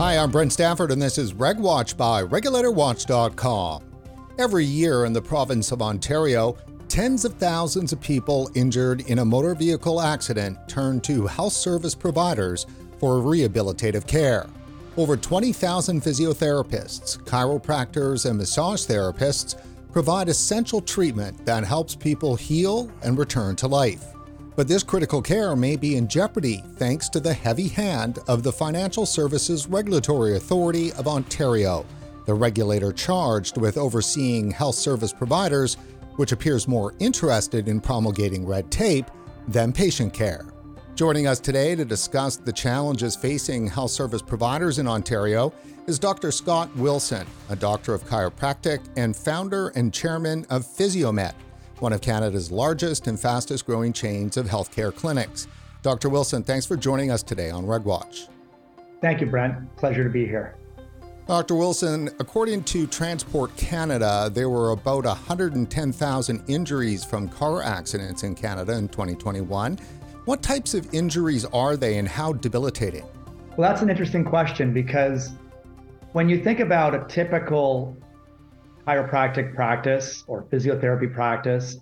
Hi, I'm Brent Stafford, and this is RegWatch by RegulatorWatch.com. Every year in the province of Ontario, tens of thousands of people injured in a motor vehicle accident turn to health service providers for rehabilitative care. Over 20,000 physiotherapists, chiropractors, and massage therapists provide essential treatment that helps people heal and return to life. But this critical care may be in jeopardy thanks to the heavy hand of the Financial Services Regulatory Authority of Ontario, the regulator charged with overseeing health service providers, which appears more interested in promulgating red tape than patient care. Joining us today to discuss the challenges facing health service providers in Ontario is Dr. Scott Wilson, a doctor of chiropractic and founder and chairman of Physiomed, one of Canada's largest and fastest growing chains of healthcare clinics. Dr. Wilson, thanks for joining us today on RegWatch. Thank you, Brent. Pleasure to be here. Dr. Wilson, according to Transport Canada, there were about 110,000 injuries from car accidents in Canada in 2021. What types of injuries are they and how debilitating? Well, that's an interesting question because when you think about a typical chiropractic practice or physiotherapy practice,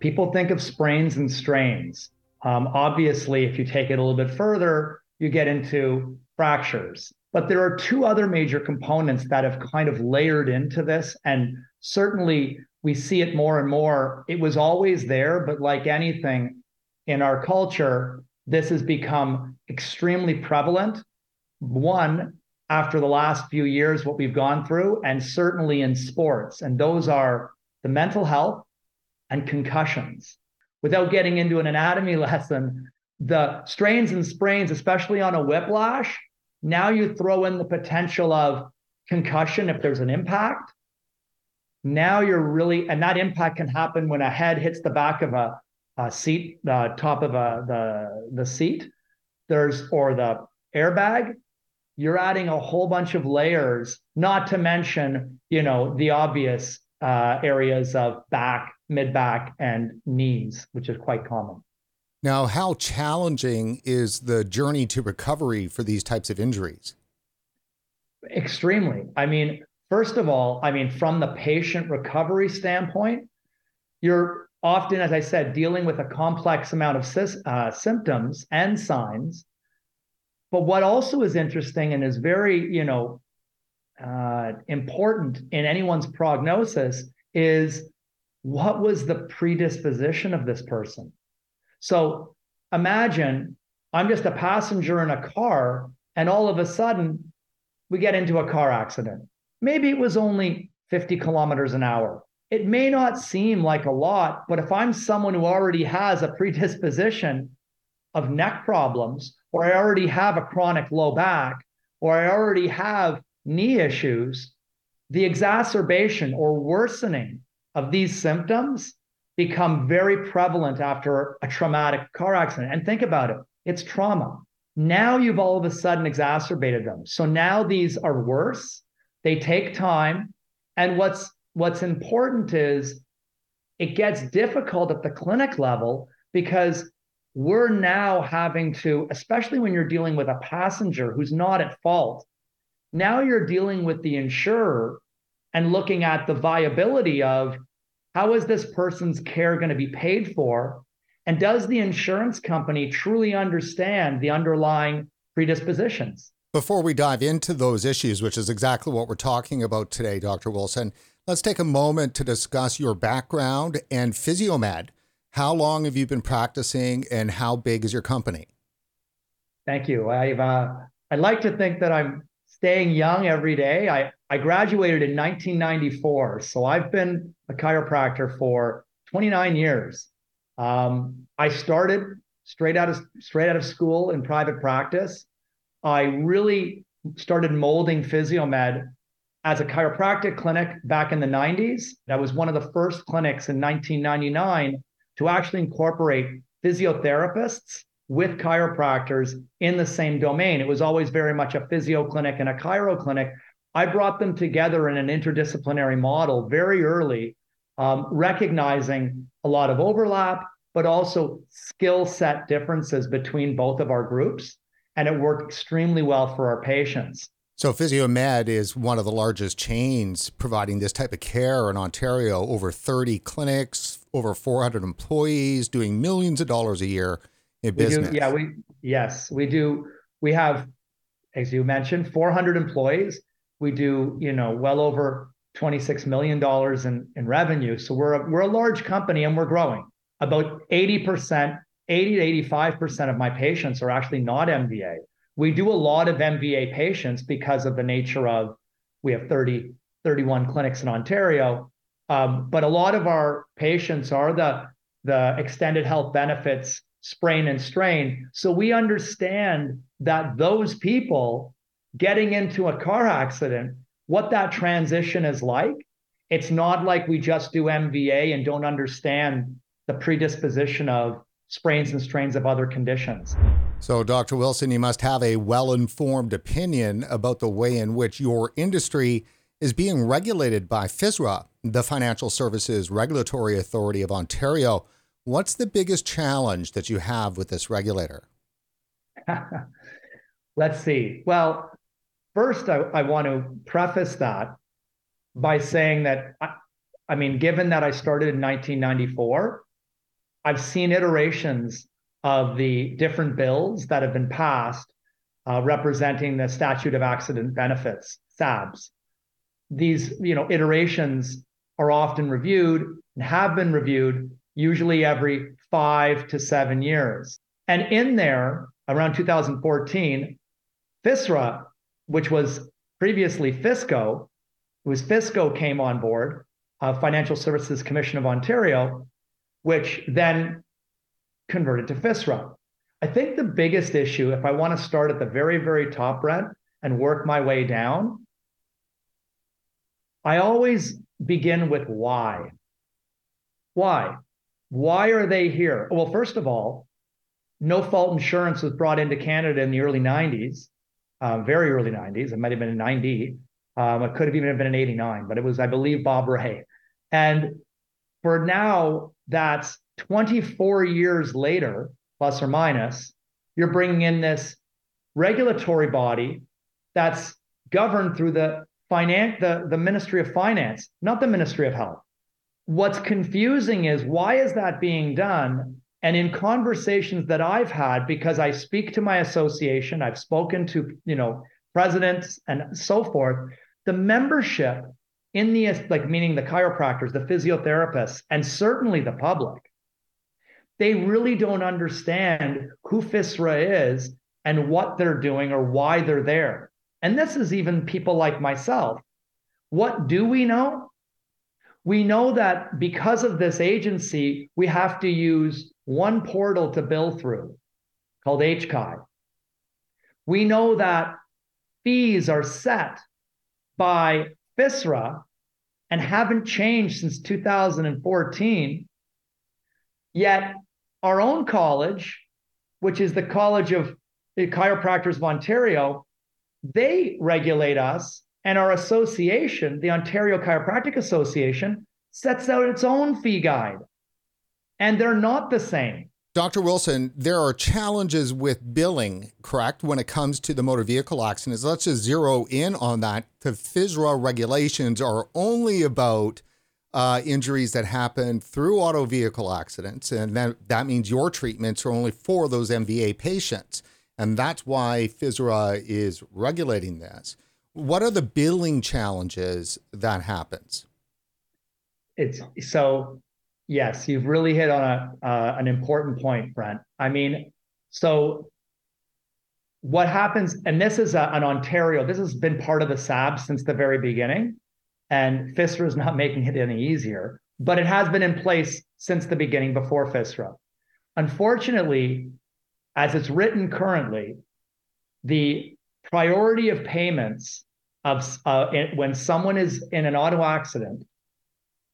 people think of sprains and strains. Um, obviously, if you take it a little bit further, you get into fractures. But there are two other major components that have kind of layered into this. And certainly we see it more and more. It was always there, but like anything, in our culture, this has become extremely prevalent. One, after the last few years, what we've gone through, and certainly in sports, and those are the mental health and concussions. Without getting into an anatomy lesson, the strains and sprains, especially on a whiplash, now you throw in the potential of concussion if there's an impact. Now you're really, and that impact can happen when a head hits the back of a uh, seat, the top of uh, the the seat. There's or the airbag. You're adding a whole bunch of layers, not to mention, you know, the obvious uh, areas of back, mid back, and knees, which is quite common. Now, how challenging is the journey to recovery for these types of injuries? Extremely. I mean, first of all, I mean, from the patient recovery standpoint, you're often, as I said, dealing with a complex amount of uh, symptoms and signs. But what also is interesting and is very, you know, uh, important in anyone's prognosis is what was the predisposition of this person? So imagine I'm just a passenger in a car, and all of a sudden we get into a car accident. Maybe it was only 50 kilometers an hour it may not seem like a lot, but if I'm someone who already has a predisposition of neck problems, or I already have a chronic low back, or I already have knee issues, the exacerbation or worsening of these symptoms become very prevalent after a traumatic car accident. And think about it it's trauma. Now you've all of a sudden exacerbated them. So now these are worse, they take time. And what's what's important is it gets difficult at the clinic level because we're now having to, especially when you're dealing with a passenger who's not at fault, now you're dealing with the insurer and looking at the viability of how is this person's care going to be paid for? And does the insurance company truly understand the underlying predispositions? Before we dive into those issues, which is exactly what we're talking about today, Dr. Wilson, Let's take a moment to discuss your background and Physiomed. How long have you been practicing and how big is your company? Thank you. I've uh, I'd like to think that I'm staying young every day. I, I graduated in 1994, so I've been a chiropractor for 29 years. Um, I started straight out of straight out of school in private practice. I really started molding Physiomed as a chiropractic clinic back in the 90s. That was one of the first clinics in 1999 to actually incorporate physiotherapists with chiropractors in the same domain. It was always very much a physio clinic and a chiro clinic. I brought them together in an interdisciplinary model very early, um, recognizing a lot of overlap, but also skill set differences between both of our groups. And it worked extremely well for our patients. So PhysioMed is one of the largest chains providing this type of care in Ontario. Over 30 clinics, over 400 employees, doing millions of dollars a year in business. Do, yeah, we yes, we do. We have, as you mentioned, 400 employees. We do, you know, well over 26 million dollars in, in revenue. So we're a, we're a large company and we're growing. About 80%, 80 to 85% of my patients are actually not MVA we do a lot of MVA patients because of the nature of we have 30, 31 clinics in Ontario. Um, but a lot of our patients are the, the extended health benefits sprain and strain. So we understand that those people getting into a car accident, what that transition is like. It's not like we just do MVA and don't understand the predisposition of sprains and strains of other conditions. So, Dr. Wilson, you must have a well informed opinion about the way in which your industry is being regulated by FSRA, the Financial Services Regulatory Authority of Ontario. What's the biggest challenge that you have with this regulator? Let's see. Well, first, I, I, want to preface that by saying that, I, I mean, given that I started in 1994, I've seen iterations of the different bills that have been passed uh, representing the statute of accident benefits, SABs. These, you know, iterations are often reviewed and have been reviewed usually every five to seven years. And in there, around 2014, FISRA, which was previously FISCO, it was FISCO came on board, uh, Financial Services Commission of Ontario, which then converted to FISRA. I think the biggest issue, if I want to start at the very, very top, Brent, and work my way down, I always begin with why. Why? Why are they here? Well, first of all, no fault insurance was brought into Canada in the early 90s, uh, very early 90s. It might have been in 90. Um, it could have even been in 89, but it was, I believe, Bob Rae. And for now, that's 24 years later, plus or minus, you're bringing in this regulatory body that's governed through the the, the Ministry of Finance, not the Ministry of Health. What's confusing is why is that being done? And in conversations that I've had, because I speak to my association, I've spoken to, you know, presidents and so forth, the membership in the like meaning the chiropractors, the physiotherapists, and certainly the public they really don't understand who fisra is and what they're doing or why they're there. And this is even people like myself. What do we know? We know that because of this agency, we have to use one portal to bill through called HCI. We know that fees are set by FISRA and haven't changed since 2014 Yet our own college, which is the College of Chiropractors of Ontario, they regulate us, and our association, the Ontario Chiropractic Association, sets out its own fee guide. And they're not the same. Dr. Wilson, there are challenges with billing, correct, when it comes to the motor vehicle accidents. Let's just zero in on that. The FSRA regulations are only about uh, injuries that happen through auto vehicle accidents. And then that means your treatments are only for those MVA patients. And that's why FISRA is regulating this. What are the billing challenges that happens? It's so, yes, you've really hit on a, uh, an important point, Brent. I mean, so what happens, and this is a, an Ontario, this has been part of the SAB since the very beginning. And FISRA is not making it any easier, but it has been in place since the beginning before FISRA. Unfortunately, as it's written currently, the priority of payments of uh, when someone is in an auto accident,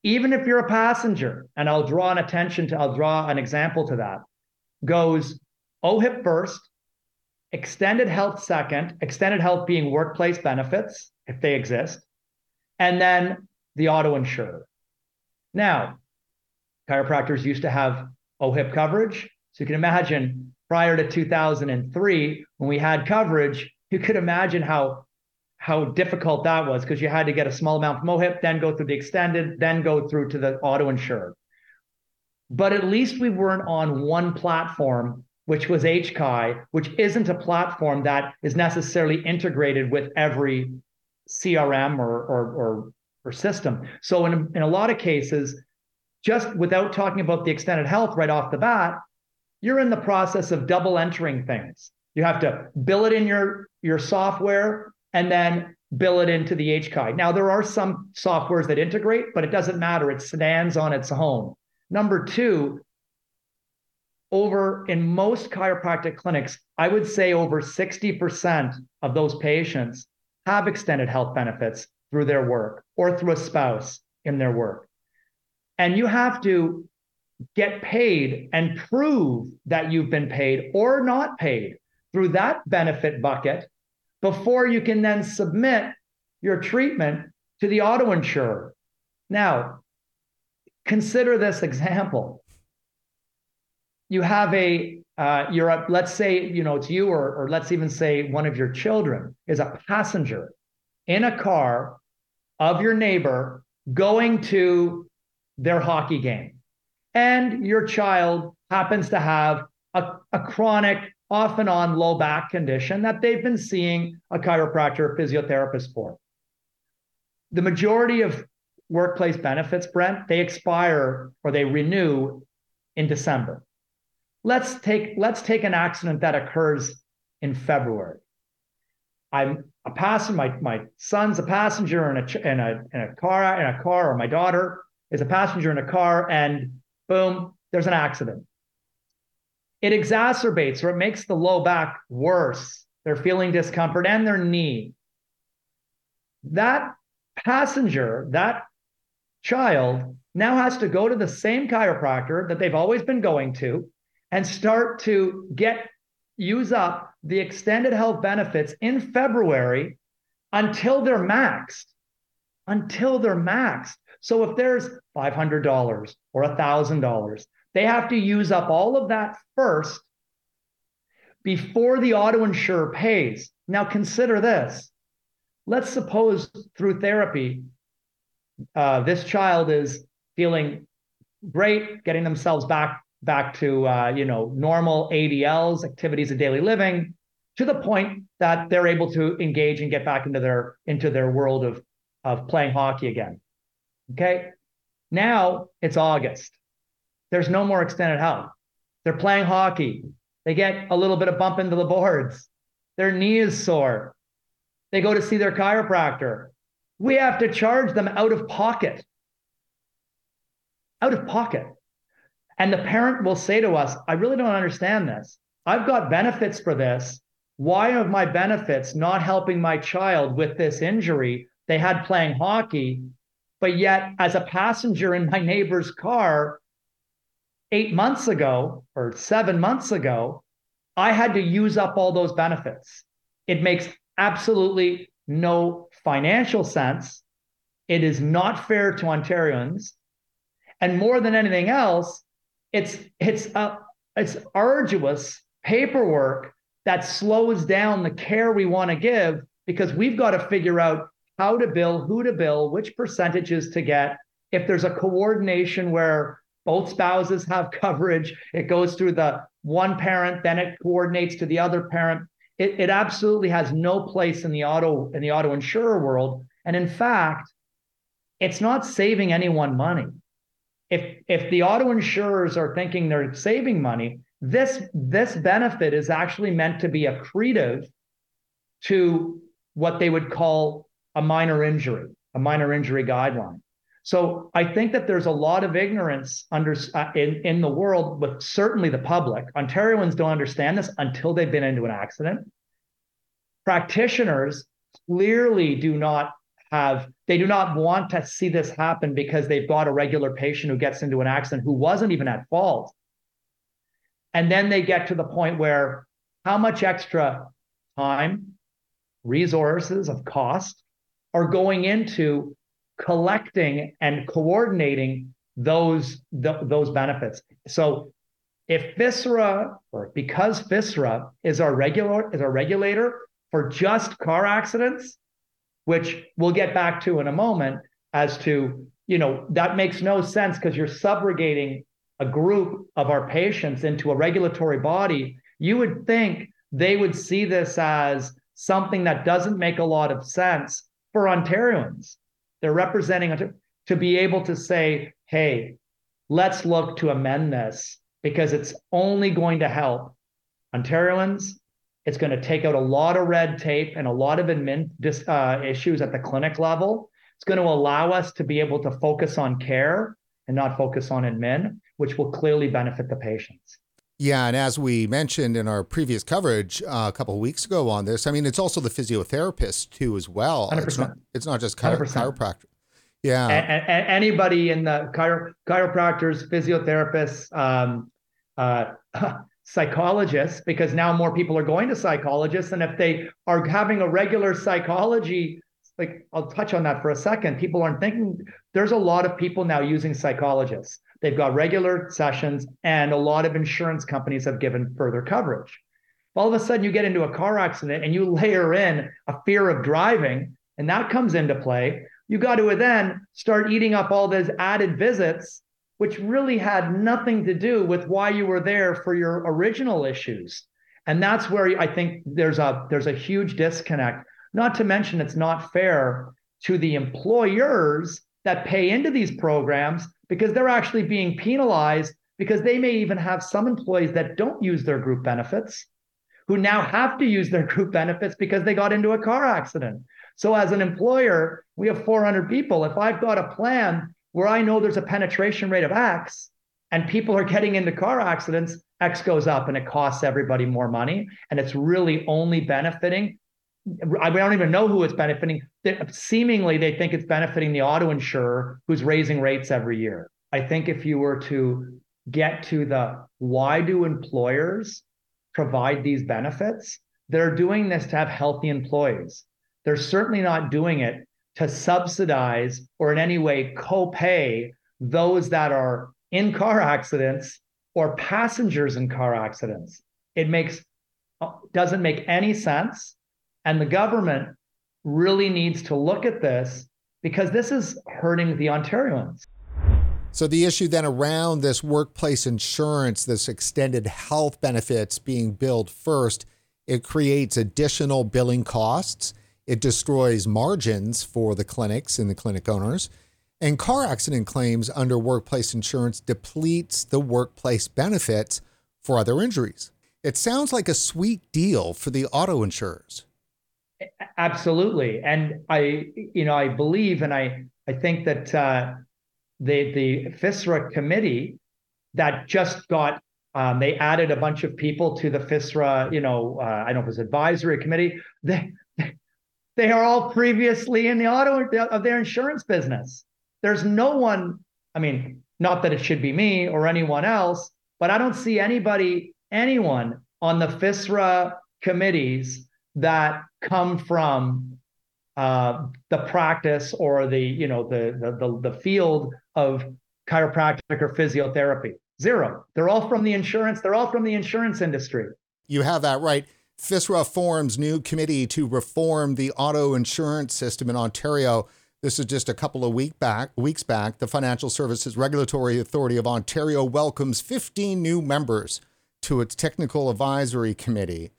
even if you're a passenger, and I'll draw an attention to, I'll draw an example to that, goes OHIP first, extended health second, extended health being workplace benefits, if they exist, and then the auto insurer. Now, chiropractors used to have OHIP coverage. So you can imagine prior to 2003, when we had coverage, you could imagine how how difficult that was because you had to get a small amount from OHIP, then go through the extended, then go through to the auto insured. But at least we weren't on one platform, which was HCI, which isn't a platform that is necessarily integrated with every CRM or, or, or, or system. So in, in a lot of cases, just without talking about the extended health right off the bat, you're in the process of double entering things. You have to bill it in your, your software and then bill it into the HCI. Now, there are some softwares that integrate, but it doesn't matter. It stands on its own. Number two, over in most chiropractic clinics, I would say over 60% of those patients have extended health benefits through their work or through a spouse in their work. And you have to get paid and prove that you've been paid or not paid through that benefit bucket before you can then submit your treatment to the auto insurer. Now, consider this example. You have a, uh, you're a, let's say, you know, it's you or, or let's even say one of your children is a passenger in a car of your neighbor going to their hockey game. And your child happens to have a, a chronic off and on low back condition that they've been seeing a chiropractor or physiotherapist for. The majority of workplace benefits, Brent, they expire or they renew in December. Let's take let's take an accident that occurs in February. I'm a passenger. My, my son's a passenger in a, in a in a car in a car, or my daughter is a passenger in a car, and boom, there's an accident it exacerbates or it makes the low back worse. They're feeling discomfort and their knee. That passenger, that child, now has to go to the same chiropractor that they've always been going to and start to get use up the extended health benefits in February until they're maxed. Until they're maxed. So if there's $500 or $1,000, they have to use up all of that first before the auto insurer pays. Now, consider this. Let's suppose through therapy, uh, this child is feeling great, getting themselves back back to uh, you know normal ADLs, activities of daily living, to the point that they're able to engage and get back into their into their world of of playing hockey again. Okay, now it's August. There's no more extended help. They're playing hockey. They get a little bit of bump into the boards. Their knee is sore. They go to see their chiropractor. We have to charge them out of pocket. Out of pocket. And the parent will say to us, I really don't understand this. I've got benefits for this. Why are my benefits not helping my child with this injury they had playing hockey? But yet, as a passenger in my neighbor's car, eight months ago or seven months ago, I had to use up all those benefits. It makes absolutely no financial sense. It is not fair to Ontarians. And more than anything else, it's it's a, it's arduous paperwork that slows down the care we want to give because we've got to figure out how to bill, who to bill, which percentages to get. If there's a coordination where both spouses have coverage. It goes through the one parent, then it coordinates to the other parent. It, it absolutely has no place in the auto in the auto insurer world. And in fact, it's not saving anyone money. If if the auto insurers are thinking they're saving money, this this benefit is actually meant to be accretive to what they would call a minor injury, a minor injury guideline. So I think that there's a lot of ignorance under uh, in in the world, but certainly the public. Ontarians don't understand this until they've been into an accident. Practitioners clearly do not have they do not want to see this happen because they've got a regular patient who gets into an accident who wasn't even at fault. And then they get to the point where how much extra time, resources of cost are going into collecting and coordinating those the, those benefits. So if FSRA or because FSRA is our regular is our regulator for just car accidents, which we'll get back to in a moment as to, you know, that makes no sense because you're subrogating a group of our patients into a regulatory body. You would think they would see this as something that doesn't make a lot of sense for Ontarians. They're representing to be able to say, hey, let's look to amend this because it's only going to help Ontarians. It's going to take out a lot of red tape and a lot of admin uh, issues at the clinic level. It's going to allow us to be able to focus on care and not focus on admin, which will clearly benefit the patients. Yeah, and as we mentioned in our previous coverage uh, a couple of weeks ago on this, I mean, it's also the physiotherapist too as well. 100%. It's not, it's not just chiro- chiropractor. Yeah. And, and, anybody in the chiro- chiropractors, physiotherapists, um, uh, psychologists, because now more people are going to psychologists, and if they are having a regular psychology like I'll touch on that for a second. People aren't thinking there's a lot of people now using psychologists. They've got regular sessions, and a lot of insurance companies have given further coverage. All of a sudden, you get into a car accident and you layer in a fear of driving, and that comes into play. You got to then start eating up all those added visits, which really had nothing to do with why you were there for your original issues. And that's where I think there's a there's a huge disconnect not to mention, it's not fair to the employers that pay into these programs because they're actually being penalized because they may even have some employees that don't use their group benefits who now have to use their group benefits because they got into a car accident. So, as an employer, we have 400 people. If I've got a plan where I know there's a penetration rate of X and people are getting into car accidents, X goes up and it costs everybody more money. And it's really only benefiting I don't even know who it's benefiting. Seemingly, they think it's benefiting the auto insurer who's raising rates every year. I think if you were to get to the why do employers provide these benefits, they're doing this to have healthy employees. They're certainly not doing it to subsidize or in any way co-pay those that are in car accidents or passengers in car accidents. It makes uh, doesn't make any sense and the government really needs to look at this because this is hurting the Ontarians. So, the issue then around this workplace insurance, this extended health benefits being billed first, it creates additional billing costs. It destroys margins for the clinics and the clinic owners. And car accident claims under workplace insurance depletes the workplace benefits for other injuries. It sounds like a sweet deal for the auto insurers. Absolutely, and I, you know, I believe, and I, I think that uh, the the FISRA committee that just got, um, they added a bunch of people to the FISRA, you know, uh, I don't know if it's advisory committee. They, they are all previously in the auto of their insurance business. There's no one. I mean, not that it should be me or anyone else, but I don't see anybody, anyone on the FISRA committees that come from uh, the practice or the you know the, the the the field of chiropractic or physiotherapy. Zero. They're all from the insurance. They're all from the insurance industry. You have that right. FISRA forms new committee to reform the auto insurance system in Ontario. This is just a couple of week back, weeks back. The Financial Services Regulatory Authority of Ontario welcomes 15 new members to its technical advisory committee.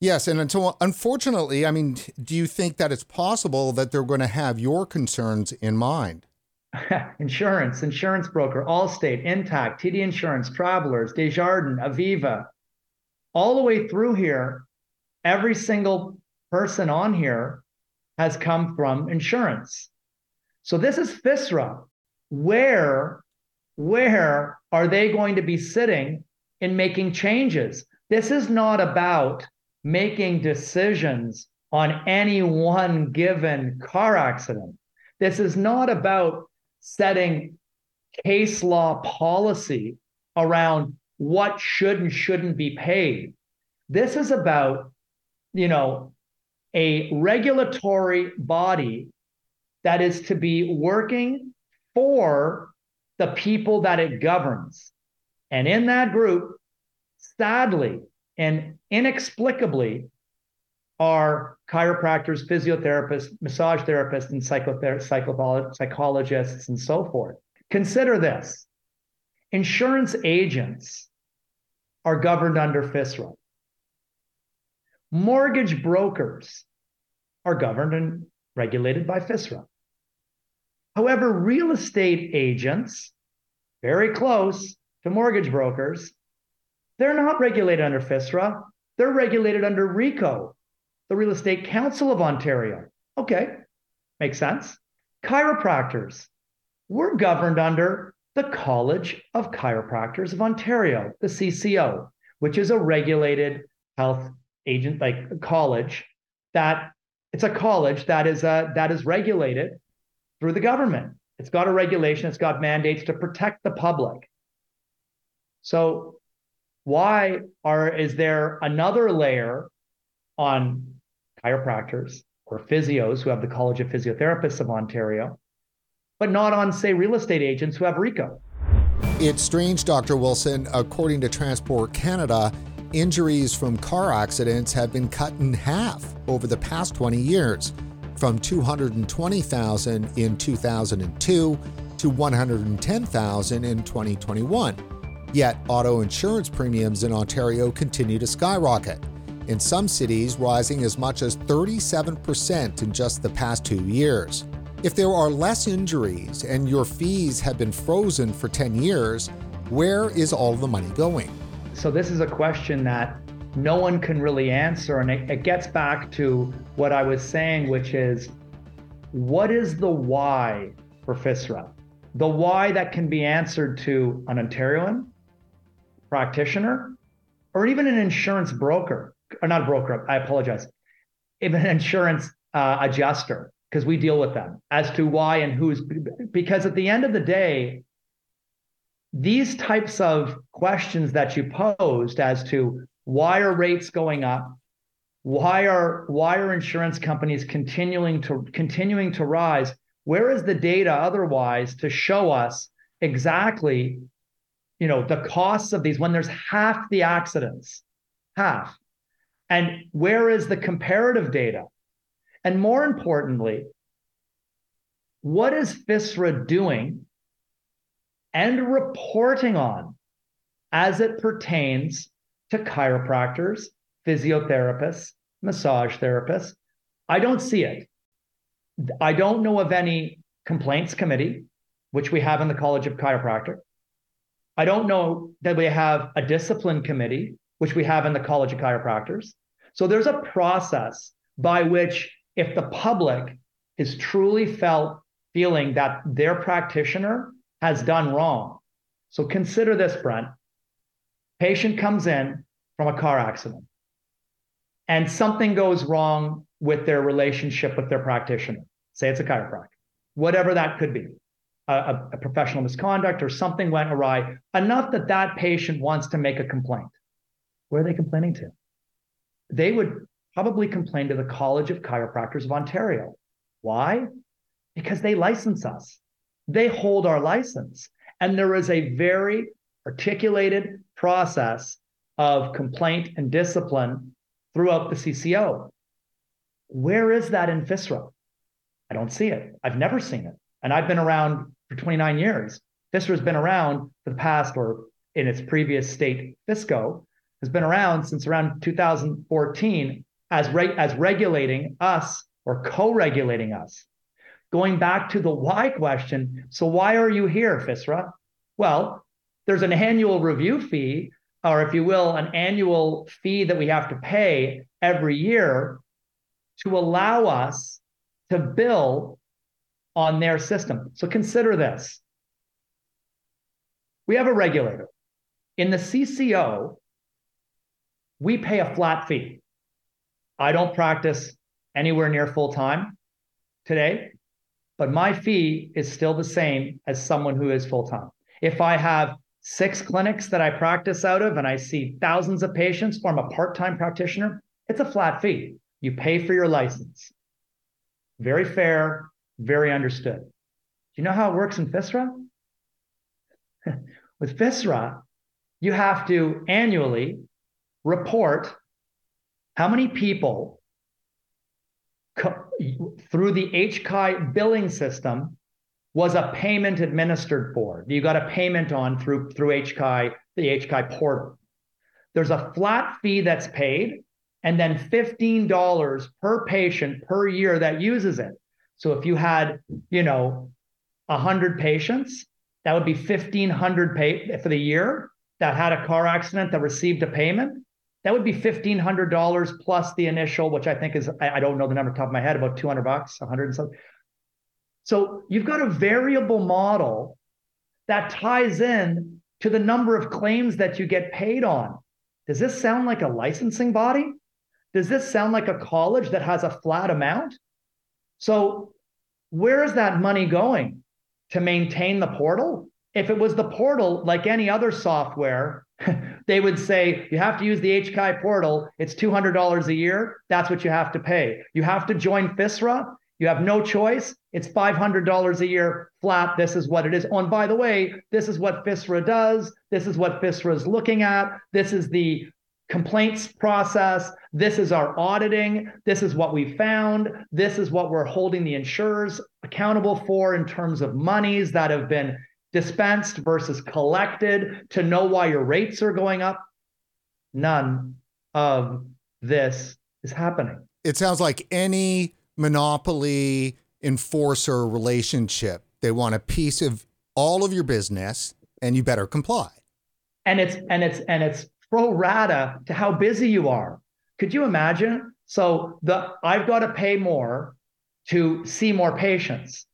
Yes, and until unfortunately, I mean, do you think that it's possible that they're going to have your concerns in mind? insurance, insurance broker, Allstate, Intact, TD Insurance, Travelers, Desjardins, Aviva, all the way through here, every single person on here has come from insurance. So this is FISRA. Where, where are they going to be sitting in making changes? This is not about making decisions on any one given car accident. This is not about setting case law policy around what should and shouldn't be paid. This is about, you know, a regulatory body that is to be working for the people that it governs. And in that group, sadly, and inexplicably, are chiropractors, physiotherapists, massage therapists, and psychother- psychologists, and so forth. Consider this insurance agents are governed under FISRA. Mortgage brokers are governed and regulated by FISRA. However, real estate agents, very close to mortgage brokers, they're not regulated under FISRA. They're regulated under RECO, the Real Estate Council of Ontario. Okay, makes sense. Chiropractors, we're governed under the College of Chiropractors of Ontario, the CCO, which is a regulated health agent like college that it's a college that is uh, that is regulated through the government. It's got a regulation, it's got mandates to protect the public. So why are is there another layer on chiropractors or physios who have the College of Physiotherapists of Ontario, but not on, say, real estate agents who have RECO? It's strange, Dr. Wilson. According to Transport Canada, injuries from car accidents have been cut in half over the past 20 years, from 220,000 in 2002 to 110,000 in 2021. Yet, auto insurance premiums in Ontario continue to skyrocket, in some cities rising as much as 37% in just the past two years. If there are less injuries and your fees have been frozen for 10 years, where is all the money going? So, this is a question that no one can really answer. And it, it gets back to what I was saying, which is what is the why for FISRA? The why that can be answered to an Ontarian practitioner or even an insurance broker, or not a broker, I apologize, even an insurance uh, adjuster, because we deal with them as to why and who's, because at the end of the day, these types of questions that you posed as to why are rates going up, why are why are insurance companies continuing to continuing to rise, where is the data otherwise to show us exactly you know the costs of these when there's half the accidents half. And where is the comparative data? And more importantly what is fisra doing and reporting on as it pertains to chiropractors physiotherapists massage therapists? I don't see it. I don't know of any complaints committee which we have in the college of chiropractic I don't know that we have a discipline committee, which we have in the College of Chiropractors. So there's a process by which, if the public is truly felt feeling that their practitioner has done wrong. So consider this, Brent. Patient comes in from a car accident and something goes wrong with their relationship with their practitioner. Say it's a chiropractor, whatever that could be a, a, professional misconduct or something went awry enough that that patient wants to make a complaint. Where are they complaining to? They would probably complain to the College of Chiropractors of Ontario. Why? Because they license us. They hold our license. And there is a very articulated process of complaint and discipline throughout the CCO. Where is that in FISRA? I don't see it. I've never seen it. And I've been around for 29 years. FISRA has been around for the past, or in its previous state, FISCO, has been around since around 2014 as, re- as regulating us or co regulating us. Going back to the why question so, why are you here, FISRA? Well, there's an annual review fee, or if you will, an annual fee that we have to pay every year to allow us to bill on their system. So consider this. We have a regulator. In the CCO, we pay a flat fee. I don't practice anywhere near full time today, but my fee is still the same as someone who is full time. If I have six clinics that I practice out of and I see thousands of patients from a part time practitioner, it's a flat fee. You pay for your license. Very fair, very understood. Do you know how it works in FISRA? With FISRA, you have to annually report how many people through the HCI billing system was a payment administered for. You got a payment on through through HCI, the HCI portal. There's a flat fee that's paid, and then $15 per patient per year that uses it. So if you had, you know, 100 patients, that would be 1500 pay for the year that had a car accident that received a payment. That would be $1500 plus the initial, which I think is I don't know the number top of my head, about 200 bucks, 100 and something. So you've got a variable model that ties in to the number of claims that you get paid on. Does this sound like a licensing body? Does this sound like a college that has a flat amount? So, where is that money going to maintain the portal? If it was the portal, like any other software, they would say you have to use the HCI portal. It's $200 a year. That's what you have to pay. You have to join FISRA. You have no choice. It's $500 a year flat. This is what it is. Oh, and by the way, this is what FISRA does. This is what FISRA is looking at. This is the complaints process. This is our auditing. This is what we found. This is what we're holding the insurers accountable for in terms of monies that have been dispensed versus collected to know why your rates are going up. None of this is happening. It sounds like any monopoly enforcer relationship. They want a piece of all of your business and you better comply. And it's and it's and it's pro rata to how busy you are. Could you imagine? So the I've got to pay more to see more patients.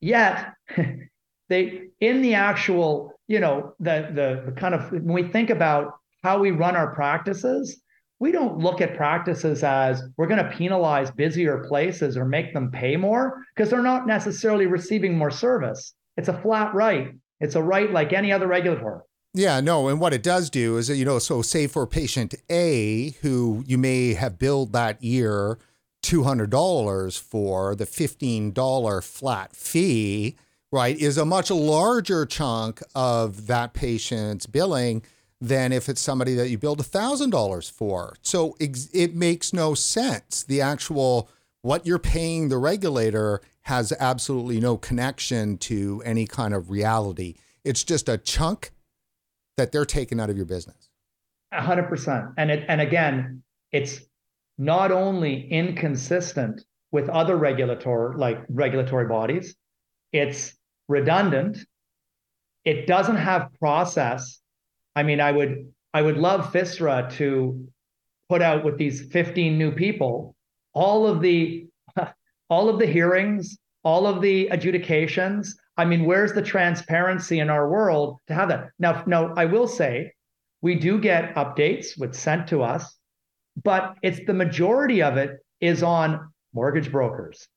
Yet they in the actual, you know, the the, the kind of when we think about how we run our practices, we don't look at practices as we're going to penalize busier places or make them pay more because they're not necessarily receiving more service. It's a flat right. It's a right like any other regulatory. Yeah, no. And what it does do is, that, you know, so say for patient A, who you may have billed that year $200 for, the $15 flat fee, right, is a much larger chunk of that patient's billing than if it's somebody that you build $1,000 for. So it makes no sense. The actual, what you're paying the regulator has absolutely no connection to any kind of reality. It's just a chunk that they're taking out of your business. A hundred percent. And it, and again, it's not only inconsistent with other regulatory, like regulatory bodies, it's redundant. It doesn't have process I mean, I would I would love FISRA to put out with these 15 new people all of the all of the hearings, all of the adjudications. I mean, where's the transparency in our world to have that? Now, now I will say we do get updates with sent to us, but it's the majority of it is on mortgage brokers,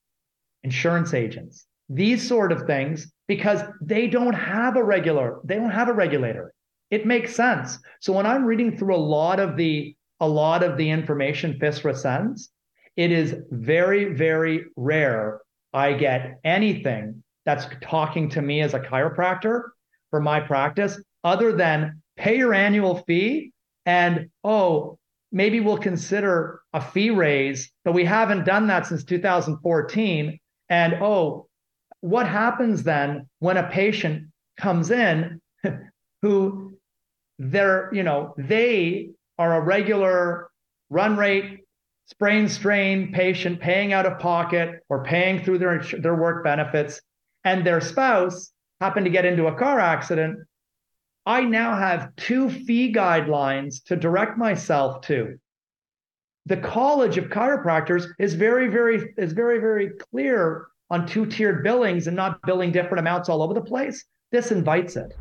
insurance agents, these sort of things, because they don't have a regular, they don't have a regulator. It makes sense. So when I'm reading through a lot of the a lot of the information FISRA sends, it is very, very rare I get anything that's talking to me as a chiropractor for my practice other than pay your annual fee and oh, maybe we'll consider a fee raise, but we haven't done that since 2014. And oh, what happens then when a patient comes in who they're, you know, they are a regular run rate, sprain strain patient paying out of pocket or paying through their, their work benefits, and their spouse happened to get into a car accident. I now have two fee guidelines to direct myself to. The College of Chiropractors is very, very, is very, very clear on two-tiered billings and not billing different amounts all over the place. This invites it.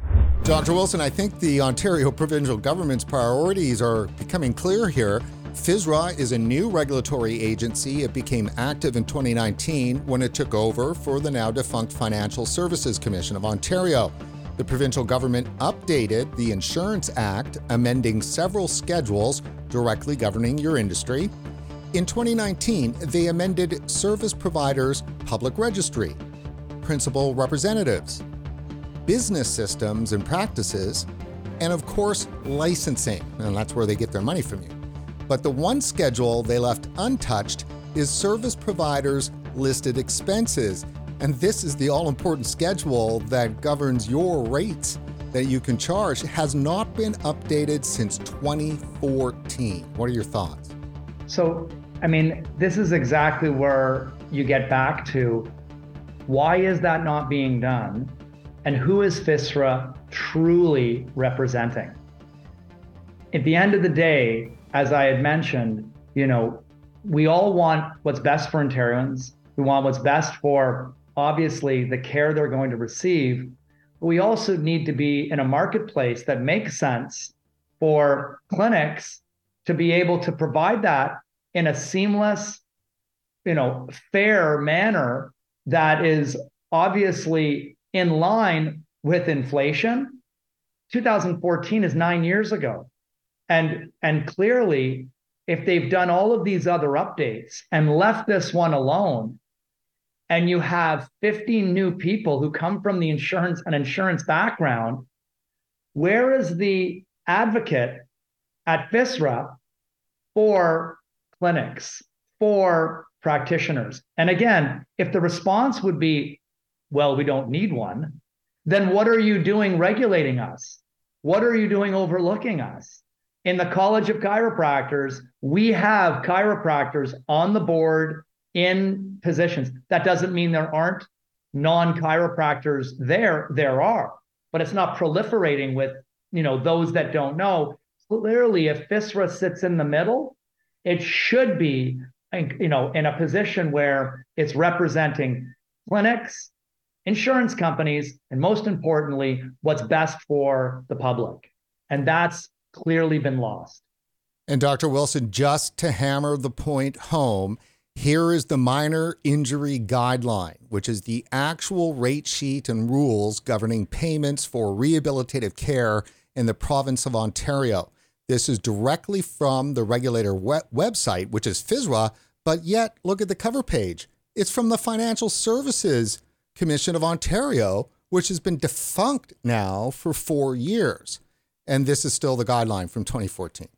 Dr. Wilson, I think the Ontario provincial government's priorities are becoming clear here. FSRA is a new regulatory agency. It became active in 2019 when it took over for the now defunct Financial Services Commission of Ontario. The provincial government updated the Insurance Act, amending several schedules directly governing your industry. In 2019, they amended Service Providers Public Registry, Principal Representatives, business systems and practices, and of course, licensing. And that's where they get their money from you. But the one schedule they left untouched is service providers' listed expenses. And this is the all important schedule that governs your rates that you can charge. It has not been updated since 2014. What are your thoughts? So, I mean, this is exactly where you get back to why is that not being done? And who is FSRA truly representing? At the end of the day, as I had mentioned, you know, we all want what's best for Ontarians. We want what's best for obviously the care they're going to receive. But we also need to be in a marketplace that makes sense for clinics to be able to provide that in a seamless, you know, fair manner that is obviously in line with inflation. 2014 is 9 years ago. And and clearly if they've done all of these other updates and left this one alone and you have 50 new people who come from the insurance and insurance background where is the advocate at FSRA for clinics for practitioners? And again if the response would be well we don't need one then what are you doing regulating us? What are you doing overlooking us in the College of Chiropractors, we have chiropractors on the board in positions. That doesn't mean there aren't non chiropractors there. There are, but it's not proliferating with you know those that don't know. Clearly, if FSRA sits in the middle, it should be you know in a position where it's representing clinics, insurance companies, and most importantly, what's best for the public. And that's clearly been lost. And Dr. Wilson, just to hammer the point home, here is the minor injury guideline, which is the actual rate sheet and rules governing payments for rehabilitative care in the province of Ontario. This is directly from the regulator website, which is FSRA, but yet look at the cover page. It's from the Financial Services Commission of Ontario, which has been defunct now for four years and this is still the guideline from 2014.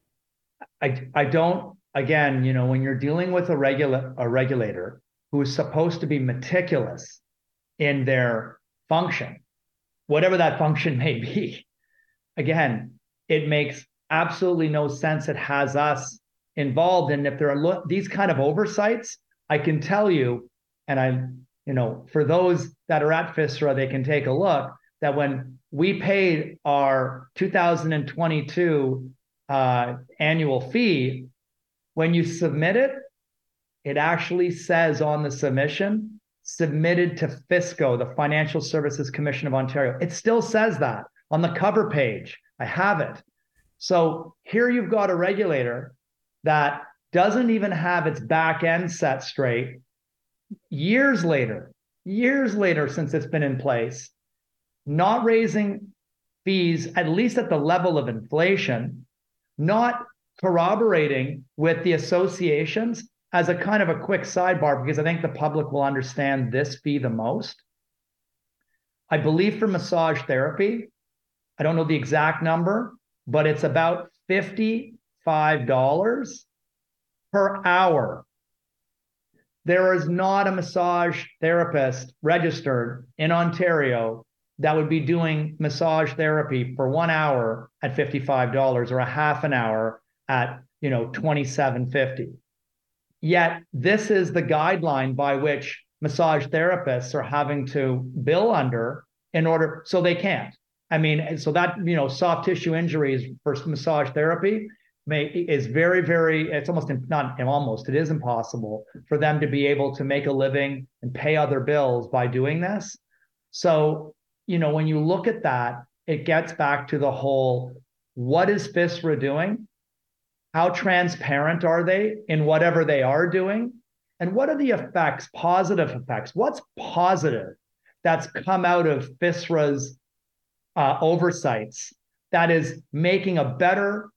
I I don't again, you know, when you're dealing with a regula- a regulator who is supposed to be meticulous in their function, whatever that function may be, again, it makes absolutely no sense. It has us involved, and if there are lo- these kind of oversights, I can tell you, and I, you know, for those that are at FSRA, they can take a look that when we paid our 2022 uh, annual fee, when you submit it, it actually says on the submission, submitted to FSCO, the Financial Services Commission of Ontario. It still says that on the cover page. I have it. So here you've got a regulator that doesn't even have its back end set straight. Years later, years later since it's been in place, not raising fees, at least at the level of inflation, not corroborating with the associations as a kind of a quick sidebar, because I think the public will understand this fee the most. I believe for massage therapy, I don't know the exact number, but it's about $55 per hour. There is not a massage therapist registered in Ontario that would be doing massage therapy for one hour at $55 or a half an hour at you know 2750 yet this is the guideline by which massage therapists are having to bill under in order so they can't. I mean so that you know soft tissue injuries for massage therapy may is very very it's almost not almost it is impossible for them to be able to make a living and pay other bills by doing this. So you know, when you look at that, it gets back to the whole what is FSRA doing? How transparent are they in whatever they are doing? And what are the effects, positive effects? What's positive that's come out of FSRA's uh, oversights that is making a better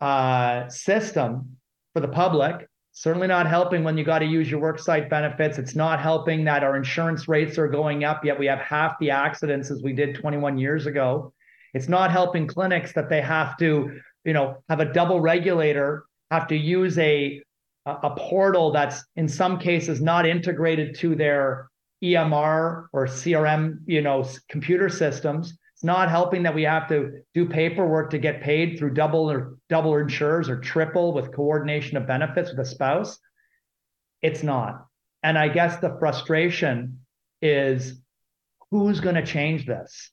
uh, system for the public certainly not helping when you got to use your worksite benefits. It's not helping that our insurance rates are going up, yet we have half the accidents as we did 21 years ago. It's not helping clinics that they have to, you know, have a double regulator, have to use a a, portal that's in some cases not integrated to their EMR or CRM, you know, computer systems. Not helping that we have to do paperwork to get paid through double or double insurers or triple with coordination of benefits with a spouse. It's not. And I guess the frustration is who's going to change this?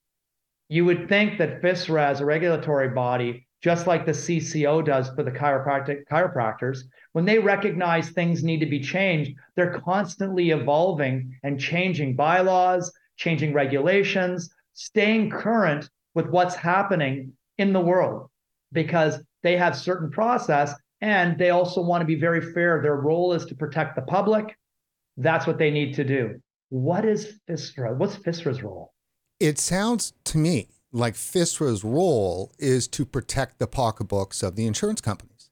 You would think that FSRA as a regulatory body, just like the CCO does for the chiropractic chiropractors, when they recognize things need to be changed, they're constantly evolving and changing bylaws, changing regulations, staying current with what's happening in the world because they have certain process and they also want to be very fair. Their role is to protect the public. That's what they need to do. What is FSRA? What's FSRA's role? It sounds to me like FSRA's role is to protect the pocketbooks of the insurance companies.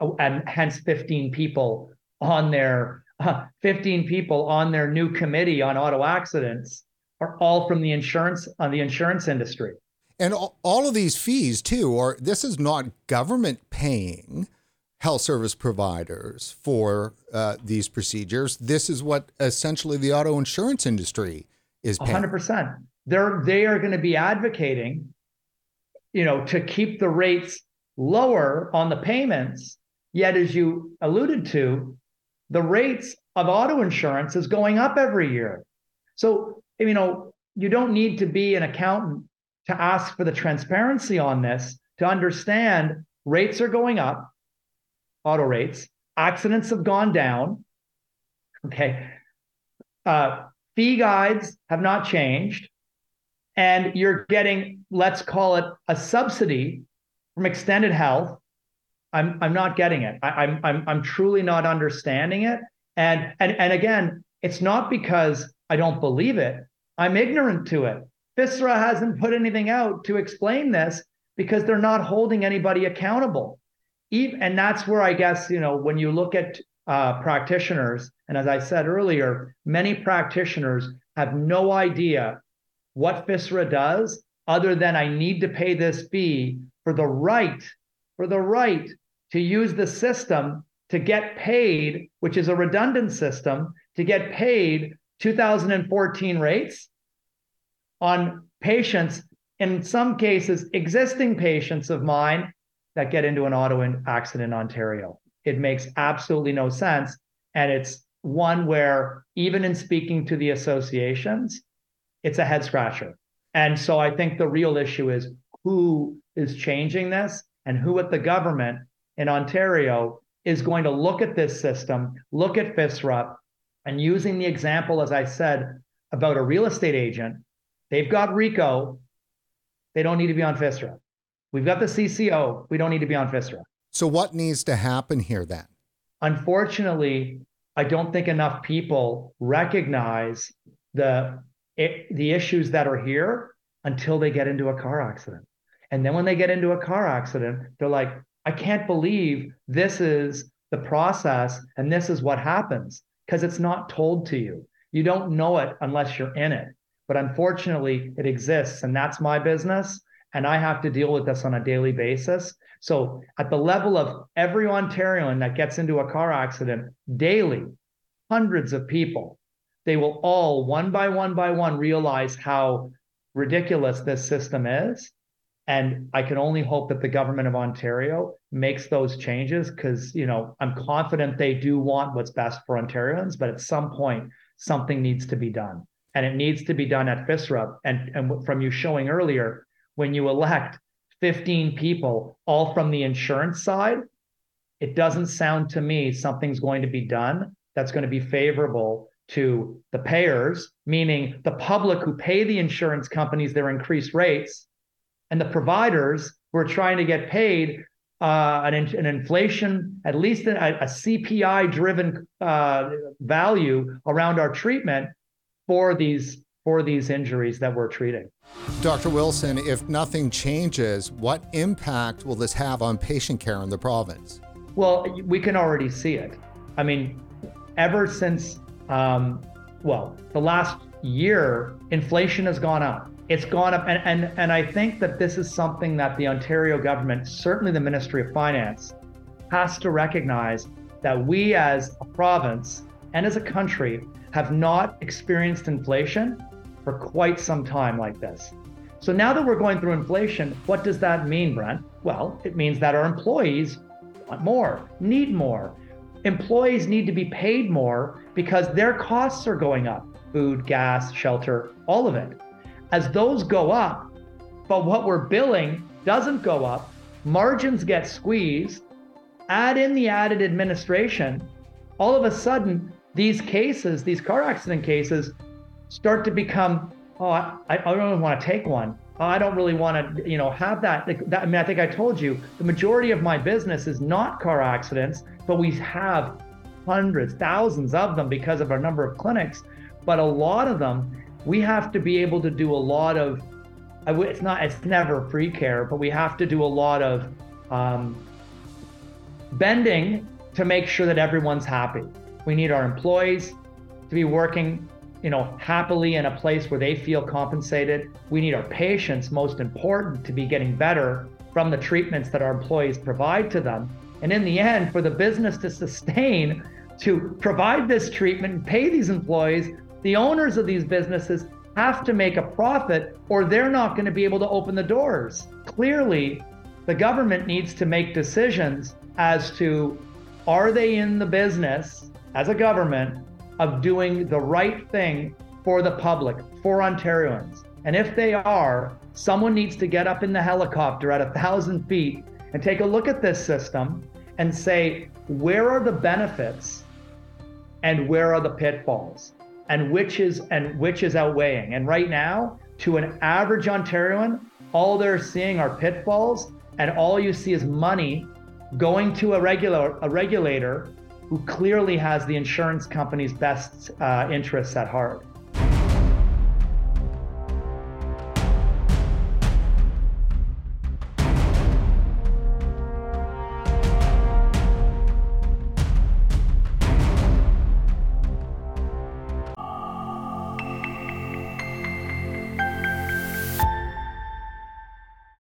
Oh, and hence 15 people on their uh, 15 people on their new committee on auto accidents are all from the insurance on the insurance industry. And all of these fees too, are this is not government paying health service providers for uh, these procedures. This is what essentially the auto insurance industry is paying. 100%. They're they are going to be advocating, you know, to keep the rates lower on the payments. Yet, as you alluded to, the rates of auto insurance is going up every year. So, you know, you don't need to be an accountant to ask for the transparency on this to understand rates are going up, auto rates, accidents have gone down. Okay. Uh, fee guides have not changed. And you're getting, let's call it a subsidy from extended health. I'm, I'm not getting it. I, I'm, I'm, I'm truly not understanding it. And, and, and again, it's not because I don't believe it. I'm ignorant to it. FSRA hasn't put anything out to explain this because they're not holding anybody accountable. And that's where I guess, you know, when you look at uh, practitioners, and as I said earlier, many practitioners have no idea what FSRA does other than I need to pay this fee for the right, for the right to use the system to get paid, which is a redundant system, to get paid 2014 rates on patients, in some cases, existing patients of mine that get into an auto accident in Ontario. It makes absolutely no sense. And it's one where, even in speaking to the associations, it's a head scratcher. And so I think the real issue is who is changing this and who at the government in Ontario is going to look at this system, look at FSRA, and using the example, as I said, about a real estate agent They've got RECO. They don't need to be on FSRA. We've got the CCO. We don't need to be on FSRA. So, what needs to happen here then? Unfortunately, I don't think enough people recognize the the issues that are here until they get into a car accident. And then when they get into a car accident, they're like, I can't believe this is the process and this is what happens because it's not told to you. You don't know it unless you're in it. But unfortunately, it exists, and that's my business. And I have to deal with this on a daily basis. So, at the level of every Ontarian that gets into a car accident daily, hundreds of people, they will all one by one by one realize how ridiculous this system is. And I can only hope that the government of Ontario makes those changes because, you know, I'm confident they do want what's best for Ontarians, but at some point, something needs to be done and it needs to be done at FSRA. And, and from you showing earlier, when you elect 15 people, all from the insurance side, it doesn't sound to me something's going to be done that's going to be favorable to the payers, meaning the public who pay the insurance companies their increased rates, and the providers who are trying to get paid uh, an, an, inflation, at least a, a CPI driven uh, value around our treatment for these for these injuries that we're treating. Dr. Wilson, if nothing changes, what impact will this have on patient care in the province? Well, we can already see it. I mean, ever since, um, well, the last year, inflation has gone up. It's gone up. And, and, and I think that this is something that the Ontario government, certainly the Ministry of Finance, has to recognize that we as a province and as a country have not experienced inflation for quite some time like this. So now that we're going through inflation, what does that mean, Brent? Well, it means that our employees want more, need more. Employees need to be paid more because their costs are going up food, gas, shelter, all of it. As those go up, but what we're billing doesn't go up, margins get squeezed, add in the added administration, all of a sudden, these cases, these car accident cases, start to become, oh, I, I don't want to take one. Oh, I don't really want to, you know, have that, that. I mean, I think I told you the majority of my business is not car accidents, but we have hundreds, thousands of them because of our number of clinics. But a lot of them, we have to be able to do a lot of. It's not. It's never free care, but we have to do a lot of um, bending to make sure that everyone's happy. We need our employees to be working, you know, happily in a place where they feel compensated. We need our patients, most important, to be getting better from the treatments that our employees provide to them. And in the end, for the business to sustain, to provide this treatment and pay these employees, the owners of these businesses have to make a profit or they're not going to be able to open the doors. Clearly, the government needs to make decisions as to are they in the business as a government of doing the right thing for the public, for Ontarians? And if they are, someone needs to get up in the helicopter at a thousand feet and take a look at this system and say, where are the benefits and where are the pitfalls? And which is and which is outweighing. And right now, to an average Ontarian, all they're seeing are pitfalls, and all you see is money going to a regular a regulator who clearly has the insurance company's best uh, interests at heart.